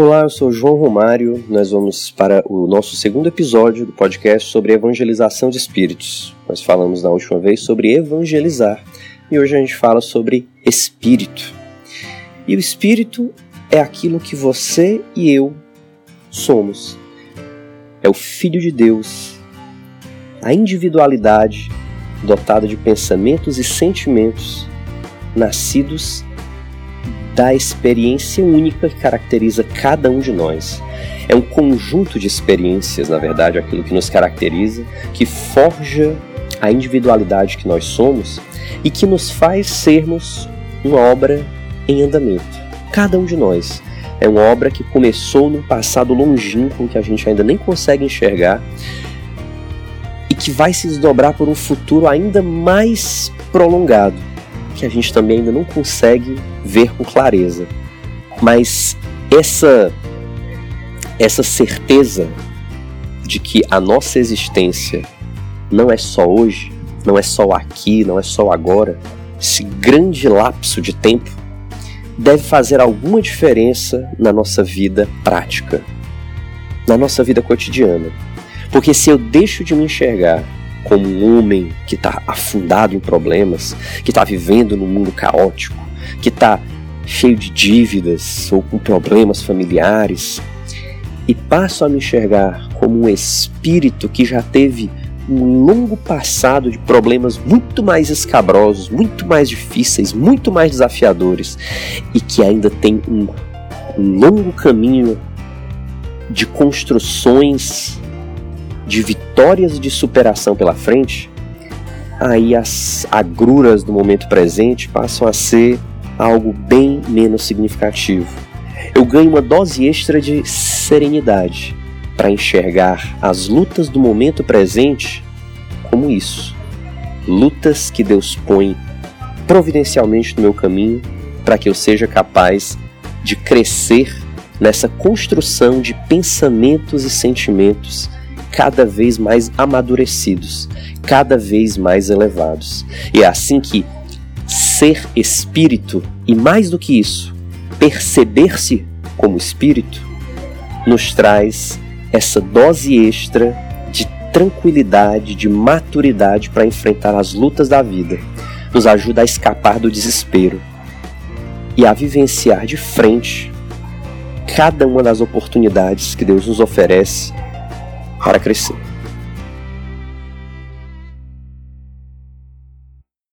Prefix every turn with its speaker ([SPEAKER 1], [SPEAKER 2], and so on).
[SPEAKER 1] Olá, eu sou João Romário. Nós vamos para o nosso segundo episódio do podcast sobre evangelização de espíritos. Nós falamos na última vez sobre evangelizar e hoje a gente fala sobre espírito. E o espírito é aquilo que você e eu somos. É o Filho de Deus, a individualidade dotada de pensamentos e sentimentos nascidos da experiência única que caracteriza cada um de nós. É um conjunto de experiências, na verdade, aquilo que nos caracteriza, que forja a individualidade que nós somos e que nos faz sermos uma obra em andamento. Cada um de nós é uma obra que começou num passado longínquo que a gente ainda nem consegue enxergar e que vai se desdobrar por um futuro ainda mais prolongado que a gente também ainda não consegue ver com clareza. Mas essa essa certeza de que a nossa existência não é só hoje, não é só aqui, não é só agora, esse grande lapso de tempo deve fazer alguma diferença na nossa vida prática, na nossa vida cotidiana. Porque se eu deixo de me enxergar como um homem que está afundado em problemas, que está vivendo num mundo caótico, que está cheio de dívidas ou com problemas familiares, e passo a me enxergar como um espírito que já teve um longo passado de problemas muito mais escabrosos, muito mais difíceis, muito mais desafiadores e que ainda tem um, um longo caminho de construções de vitórias de superação pela frente, aí as agruras do momento presente passam a ser algo bem menos significativo. Eu ganho uma dose extra de serenidade para enxergar as lutas do momento presente como isso. Lutas que Deus põe providencialmente no meu caminho para que eu seja capaz de crescer nessa construção de pensamentos e sentimentos cada vez mais amadurecidos, cada vez mais elevados. E é assim que ser espírito, e mais do que isso, perceber-se como espírito, nos traz essa dose extra de tranquilidade, de maturidade para enfrentar as lutas da vida, nos ajuda a escapar do desespero e a vivenciar de frente cada uma das oportunidades que Deus nos oferece para crescer.